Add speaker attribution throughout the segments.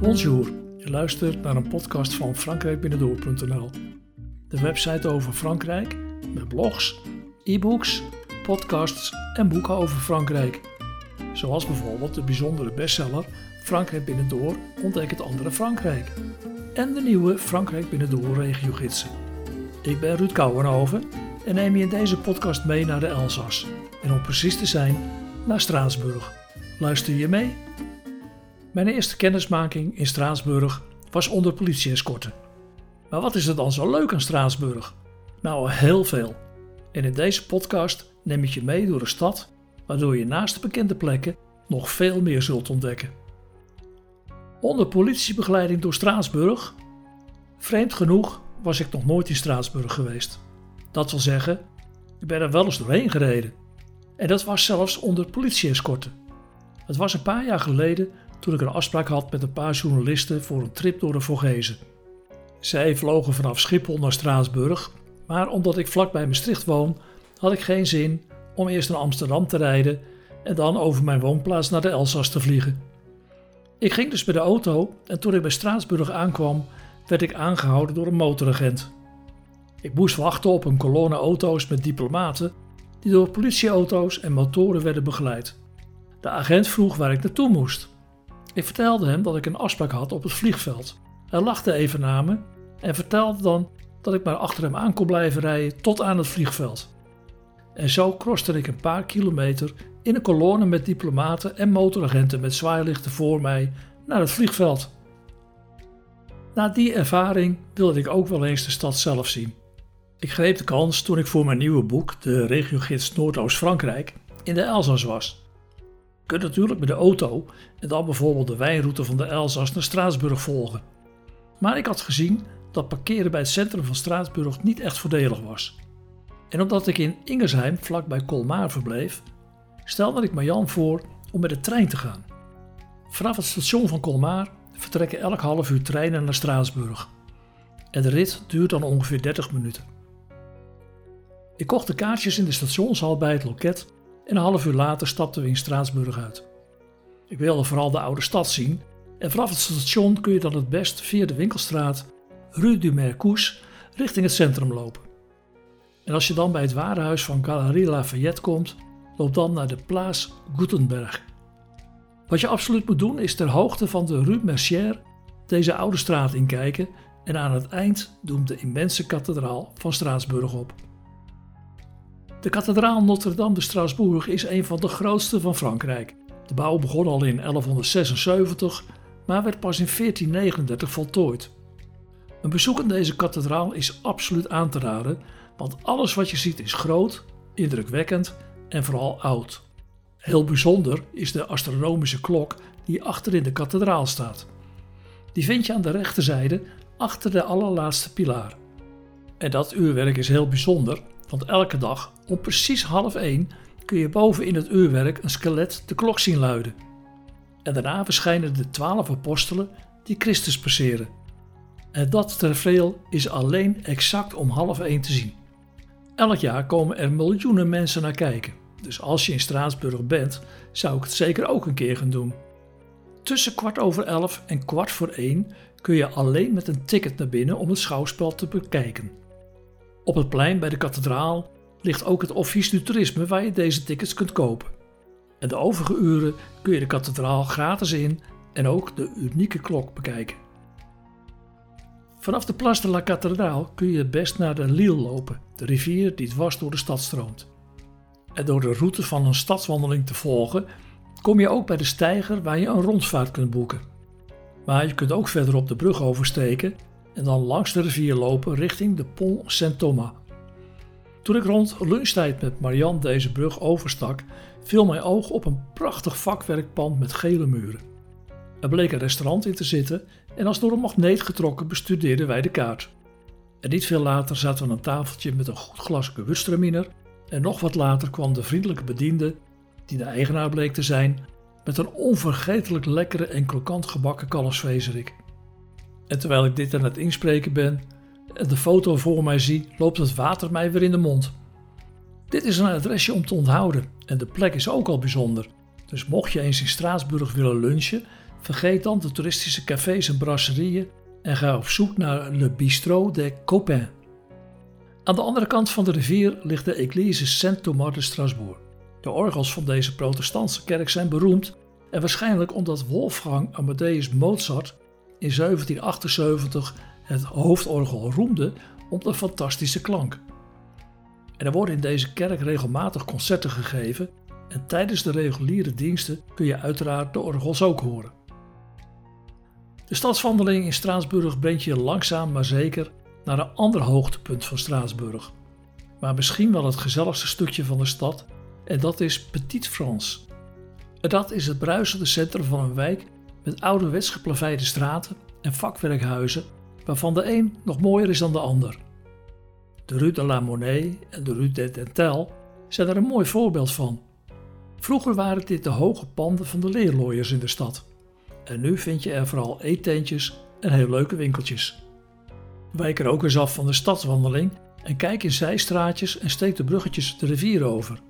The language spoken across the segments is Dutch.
Speaker 1: Bonjour, je luistert naar een podcast van frankrijkbinnendoor.nl. De website over Frankrijk met blogs, e-books, podcasts en boeken over Frankrijk. Zoals bijvoorbeeld de bijzondere bestseller Frankrijk Binnendoor ontdek het andere Frankrijk. En de nieuwe Frankrijk Binnendoor regiogidsen. Ik ben Ruud Kouwenhoven en neem je in deze podcast mee naar de Elzas. En om precies te zijn, naar Straatsburg. Luister je mee? Mijn eerste kennismaking in Straatsburg was onder politie-escorten. Maar wat is er dan zo leuk aan Straatsburg? Nou, heel veel. En in deze podcast neem ik je mee door de stad, waardoor je naast de bekende plekken nog veel meer zult ontdekken. Onder politiebegeleiding door Straatsburg? Vreemd genoeg was ik nog nooit in Straatsburg geweest. Dat wil zeggen, ik ben er wel eens doorheen gereden. En dat was zelfs onder politie-escorten. Het was een paar jaar geleden toen ik een afspraak had met een paar journalisten voor een trip door de Vogezen. Zij vlogen vanaf Schiphol naar Straatsburg, maar omdat ik vlakbij Maastricht woon, had ik geen zin om eerst naar Amsterdam te rijden en dan over mijn woonplaats naar de Elzas te vliegen. Ik ging dus met de auto en toen ik bij Straatsburg aankwam, werd ik aangehouden door een motoragent. Ik moest wachten op een kolonne auto's met diplomaten die door politieauto's en motoren werden begeleid. De agent vroeg waar ik naartoe moest. Ik vertelde hem dat ik een afspraak had op het vliegveld. Hij lachte even naar me en vertelde dan dat ik maar achter hem aan kon blijven rijden tot aan het vliegveld. En zo kroste ik een paar kilometer in een kolonne met diplomaten en motoragenten met zwaailichten voor mij naar het vliegveld. Na die ervaring wilde ik ook wel eens de stad zelf zien. Ik greep de kans toen ik voor mijn nieuwe boek, de regiogids Noordoost-Frankrijk, in de Elzas was. Kunt natuurlijk met de auto en dan bijvoorbeeld de wijnroute van de Elzas naar Straatsburg volgen. Maar ik had gezien dat parkeren bij het centrum van Straatsburg niet echt voordelig was. En omdat ik in Ingersheim vlakbij Colmar verbleef, stelde ik Marjan voor om met de trein te gaan. Vanaf het station van Colmar vertrekken elk half uur treinen naar Straatsburg. En de rit duurt dan ongeveer 30 minuten. Ik kocht de kaartjes in de stationshal bij het loket en een half uur later stapten we in Straatsburg uit. Ik wilde vooral de oude stad zien en vanaf het station kun je dan het best via de winkelstraat Rue du Mercousse richting het centrum lopen. En als je dan bij het warenhuis van Galerie Lafayette komt, loop dan naar de Place Gutenberg. Wat je absoluut moet doen is ter hoogte van de Rue Mercière deze oude straat inkijken en aan het eind doemt de immense kathedraal van Straatsburg op. De kathedraal Notre-Dame de Strasbourg is een van de grootste van Frankrijk. De bouw begon al in 1176, maar werd pas in 1439 voltooid. Een bezoek aan deze kathedraal is absoluut aan te raden, want alles wat je ziet is groot, indrukwekkend en vooral oud. Heel bijzonder is de astronomische klok die achter in de kathedraal staat. Die vind je aan de rechterzijde achter de allerlaatste pilaar. En dat uurwerk is heel bijzonder, want elke dag om precies half één kun je boven in het uurwerk een skelet de klok zien luiden. En daarna verschijnen de twaalf apostelen die Christus passeren. En dat tafereel is alleen exact om half één te zien. Elk jaar komen er miljoenen mensen naar kijken. Dus als je in Straatsburg bent, zou ik het zeker ook een keer gaan doen. Tussen kwart over elf en kwart voor één kun je alleen met een ticket naar binnen om het schouwspel te bekijken. Op het plein bij de kathedraal ligt ook het Office du Toerisme waar je deze tickets kunt kopen. En de overige uren kun je de kathedraal gratis in en ook de unieke klok bekijken. Vanaf de Place de la Cathédrale kun je het best naar de Lille lopen, de rivier die dwars door de stad stroomt. En door de route van een stadswandeling te volgen, kom je ook bij de steiger waar je een rondvaart kunt boeken. Maar je kunt ook verderop de brug oversteken en dan langs de rivier lopen richting de Pont Saint-Thomas. Toen ik rond lunchtijd met Marianne deze brug overstak, viel mijn oog op een prachtig vakwerkpand met gele muren. Er bleek een restaurant in te zitten en als door een magneet getrokken bestudeerden wij de kaart. En niet veel later zaten we aan een tafeltje met een goed glas gewürztraminer en nog wat later kwam de vriendelijke bediende, die de eigenaar bleek te zijn, met een onvergetelijk lekkere en krokant gebakken kalfsvezerik. En terwijl ik dit aan het inspreken ben en de foto voor mij zie, loopt het water mij weer in de mond. Dit is een adresje om te onthouden en de plek is ook al bijzonder. Dus mocht je eens in Straatsburg willen lunchen, vergeet dan de toeristische cafés en brasserieën en ga op zoek naar Le Bistrot des Copains. Aan de andere kant van de rivier ligt de Église Saint-Thomas de Strasbourg. De orgels van deze protestantse kerk zijn beroemd en waarschijnlijk omdat Wolfgang Amadeus Mozart in 1778 het hoofdorgel roemde om de fantastische klank. En er worden in deze kerk regelmatig concerten gegeven en tijdens de reguliere diensten kun je uiteraard de orgels ook horen. De stadswandeling in Straatsburg brengt je langzaam maar zeker naar een ander hoogtepunt van Straatsburg. Maar misschien wel het gezelligste stukje van de stad en dat is Petit France. Dat is het bruisende centrum van een wijk met ouderwets geplaveide straten en vakwerkhuizen waarvan de een nog mooier is dan de ander. De Rue de la Monnaie en de Rue des Dentel zijn er een mooi voorbeeld van. Vroeger waren dit de hoge panden van de leerlooiers in de stad. En nu vind je er vooral eetentjes en heel leuke winkeltjes. Wijk er ook eens af van de stadswandeling en kijk in zijstraatjes en steek de bruggetjes de rivier over.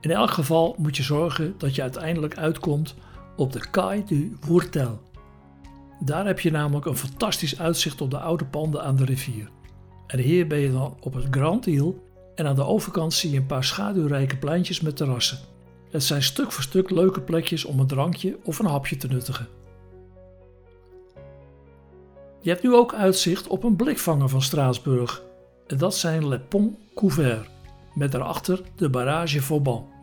Speaker 1: In elk geval moet je zorgen dat je uiteindelijk uitkomt op de Kai du Vourtel. Daar heb je namelijk een fantastisch uitzicht op de oude panden aan de rivier. En hier ben je dan op het Grand Île en aan de overkant zie je een paar schaduwrijke pleintjes met terrassen. Het zijn stuk voor stuk leuke plekjes om een drankje of een hapje te nuttigen. Je hebt nu ook uitzicht op een blikvanger van Straatsburg. En dat zijn Le Pont Couvert, met daarachter de barrage Vauban.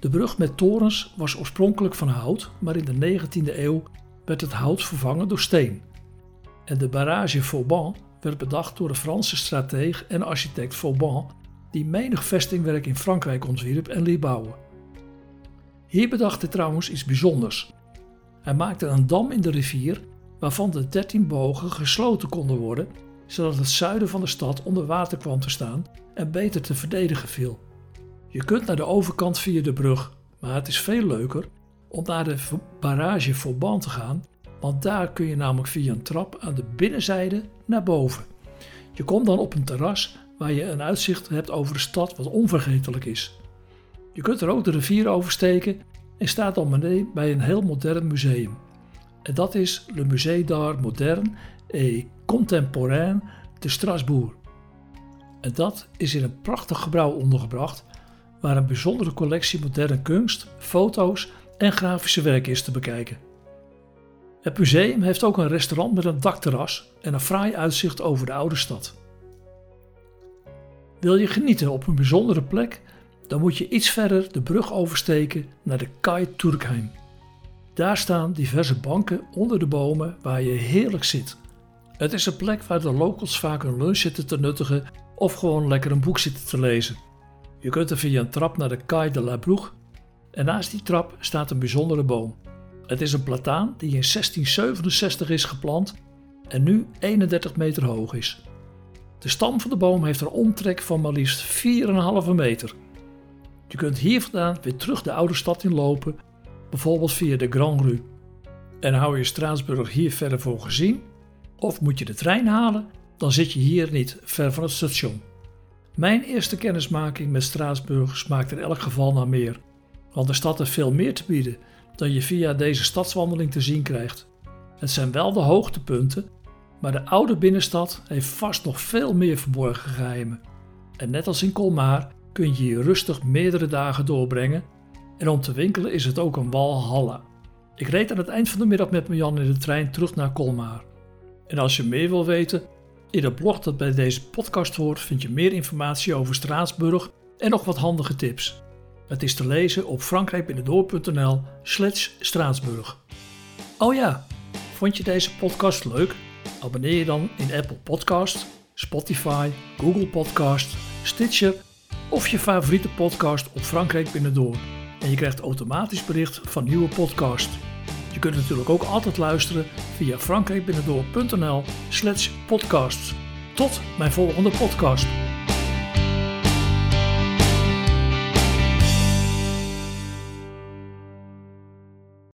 Speaker 1: De brug met torens was oorspronkelijk van hout, maar in de 19e eeuw werd het hout vervangen door steen. En de barrage Vauban werd bedacht door de Franse strateeg en architect Vauban, die menig vestingwerk in Frankrijk ontwierp en liet bouwen. Hier bedacht hij trouwens iets bijzonders. Hij maakte een dam in de rivier waarvan de 13 bogen gesloten konden worden, zodat het zuiden van de stad onder water kwam te staan en beter te verdedigen viel. Je kunt naar de overkant via de brug, maar het is veel leuker om naar de barrage Vauban te gaan, want daar kun je namelijk via een trap aan de binnenzijde naar boven. Je komt dan op een terras waar je een uitzicht hebt over de stad wat onvergetelijk is. Je kunt er ook de rivier oversteken en staat dan beneden bij een heel modern museum. En dat is Le Musée d'Art Moderne et Contemporain de Strasbourg. En dat is in een prachtig gebouw ondergebracht waar een bijzondere collectie moderne kunst, foto's en grafische werken is te bekijken. Het museum heeft ook een restaurant met een dakterras en een fraai uitzicht over de oude stad. Wil je genieten op een bijzondere plek, dan moet je iets verder de brug oversteken naar de Kai Turkheim. Daar staan diverse banken onder de bomen waar je heerlijk zit. Het is een plek waar de locals vaak een lunch zitten te nuttigen of gewoon lekker een boek zitten te lezen. Je kunt er via een trap naar de Kai de la Broeg en naast die trap staat een bijzondere boom. Het is een plataan die in 1667 is geplant en nu 31 meter hoog is. De stam van de boom heeft een omtrek van maar liefst 4,5 meter. Je kunt hier vandaan weer terug de oude stad in lopen, bijvoorbeeld via de Grand Rue. En hou je Straatsburg hier verder voor gezien, of moet je de trein halen, dan zit je hier niet ver van het station. Mijn eerste kennismaking met Straatsburg smaakt in elk geval naar meer, want de stad heeft veel meer te bieden dan je via deze stadswandeling te zien krijgt. Het zijn wel de hoogtepunten, maar de oude binnenstad heeft vast nog veel meer verborgen geheimen. En net als in Colmar kun je hier rustig meerdere dagen doorbrengen en om te winkelen is het ook een walhalla. Ik reed aan het eind van de middag met Jan in de trein terug naar Colmar. En als je meer wil weten, in het blog dat bij deze podcast hoort vind je meer informatie over Straatsburg en nog wat handige tips. Het is te lezen op frankrijkbinnendoor.nl slash Straatsburg. Oh ja, vond je deze podcast leuk? Abonneer je dan in Apple Podcast, Spotify, Google Podcast, Stitcher of je favoriete podcast op Frankrijk Binnendoor. En je krijgt automatisch bericht van nieuwe podcast. Je kunt natuurlijk ook altijd luisteren via frankrijkbinnendoor.nl slash podcasts. Tot mijn volgende podcast.